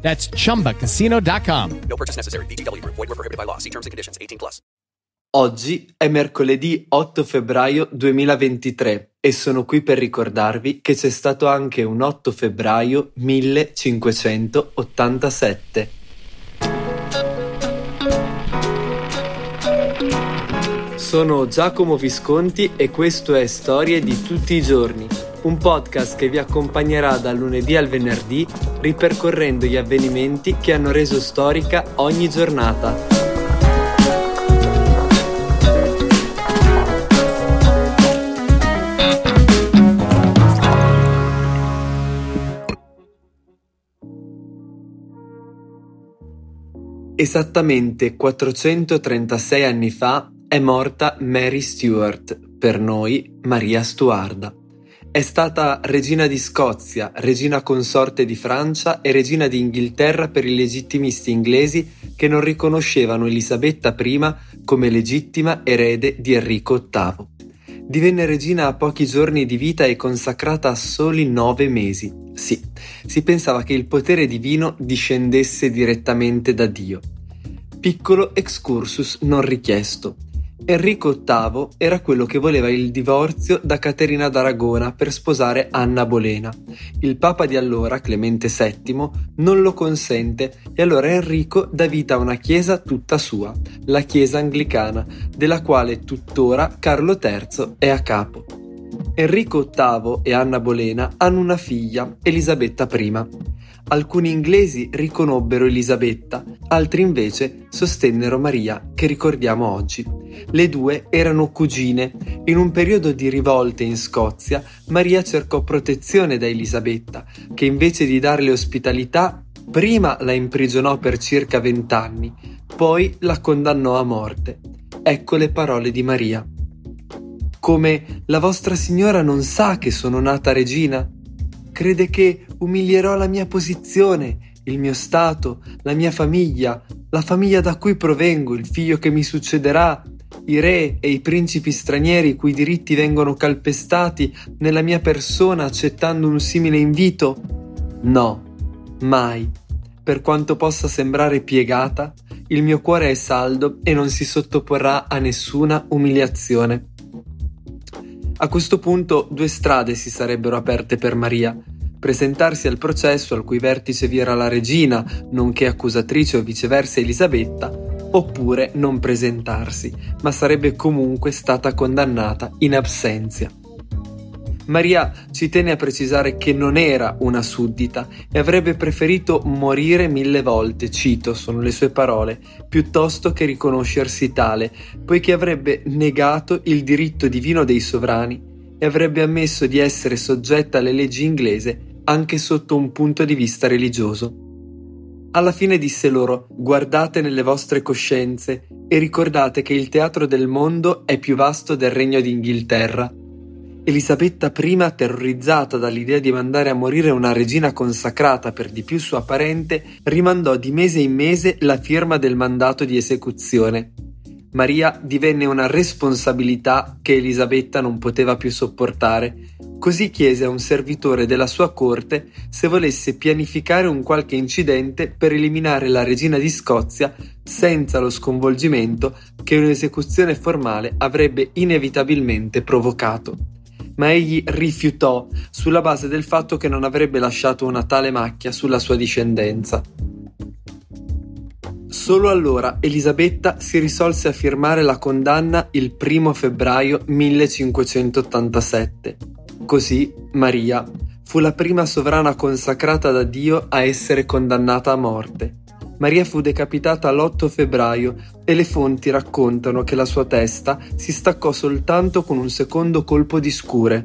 That's chumbacasino.com. No purchase necessary. VGW Group. Void were prohibited by law. See terms and conditions. 18 plus. Oggi è mercoledì 8 febbraio 2023 e sono qui per ricordarvi che c'è stato anche un 8 febbraio 1587. Sono Giacomo Visconti e questo è Storie di tutti i giorni, un podcast che vi accompagnerà dal lunedì al venerdì ripercorrendo gli avvenimenti che hanno reso storica ogni giornata. Esattamente 436 anni fa è morta Mary Stuart, per noi Maria Stuarda. È stata regina di Scozia, regina consorte di Francia e regina di Inghilterra per i legittimisti inglesi che non riconoscevano Elisabetta I come legittima erede di Enrico VIII. Divenne regina a pochi giorni di vita e consacrata a soli nove mesi. Sì, si pensava che il potere divino discendesse direttamente da Dio. Piccolo excursus non richiesto. Enrico VIII era quello che voleva il divorzio da Caterina d'Aragona per sposare Anna Bolena. Il papa di allora, Clemente VII, non lo consente e allora Enrico dà vita a una chiesa tutta sua, la chiesa anglicana, della quale tuttora Carlo III è a capo. Enrico VIII e Anna Bolena hanno una figlia, Elisabetta I. Alcuni inglesi riconobbero Elisabetta, altri invece sostennero Maria, che ricordiamo oggi. Le due erano cugine. In un periodo di rivolte in Scozia, Maria cercò protezione da Elisabetta, che invece di darle ospitalità, prima la imprigionò per circa vent'anni, poi la condannò a morte. Ecco le parole di Maria. Come la vostra signora non sa che sono nata regina? Crede che umilierò la mia posizione, il mio stato, la mia famiglia, la famiglia da cui provengo, il figlio che mi succederà, i re e i principi stranieri cui diritti vengono calpestati nella mia persona accettando un simile invito? No, mai. Per quanto possa sembrare piegata, il mio cuore è saldo e non si sottoporrà a nessuna umiliazione. A questo punto due strade si sarebbero aperte per Maria. Presentarsi al processo al cui vertice vi era la regina, nonché accusatrice o viceversa Elisabetta, oppure non presentarsi, ma sarebbe comunque stata condannata in absenzia. Maria ci tenne a precisare che non era una suddita e avrebbe preferito morire mille volte, cito, sono le sue parole, piuttosto che riconoscersi tale, poiché avrebbe negato il diritto divino dei sovrani e avrebbe ammesso di essere soggetta alle leggi inglese anche sotto un punto di vista religioso. Alla fine disse loro, guardate nelle vostre coscienze e ricordate che il teatro del mondo è più vasto del regno d'Inghilterra Elisabetta I, terrorizzata dall'idea di mandare a morire una regina consacrata per di più sua parente, rimandò di mese in mese la firma del mandato di esecuzione. Maria divenne una responsabilità che Elisabetta non poteva più sopportare, così chiese a un servitore della sua corte se volesse pianificare un qualche incidente per eliminare la regina di Scozia senza lo sconvolgimento che un'esecuzione formale avrebbe inevitabilmente provocato ma egli rifiutò sulla base del fatto che non avrebbe lasciato una tale macchia sulla sua discendenza. Solo allora Elisabetta si risolse a firmare la condanna il 1 febbraio 1587. Così Maria fu la prima sovrana consacrata da Dio a essere condannata a morte. Maria fu decapitata l'8 febbraio e le fonti raccontano che la sua testa si staccò soltanto con un secondo colpo di scure.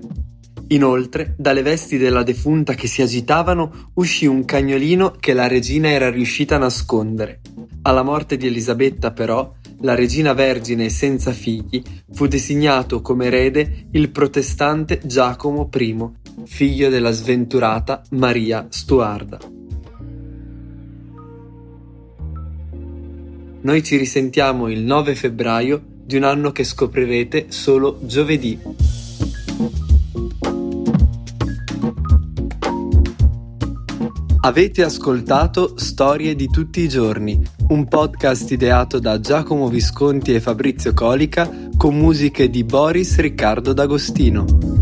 Inoltre, dalle vesti della defunta che si agitavano uscì un cagnolino che la regina era riuscita a nascondere. Alla morte di Elisabetta, però, la regina vergine senza figli, fu designato come erede il protestante Giacomo I, figlio della sventurata Maria Stuarda. Noi ci risentiamo il 9 febbraio di un anno che scoprirete solo giovedì. Avete ascoltato Storie di tutti i giorni, un podcast ideato da Giacomo Visconti e Fabrizio Colica con musiche di Boris Riccardo D'Agostino.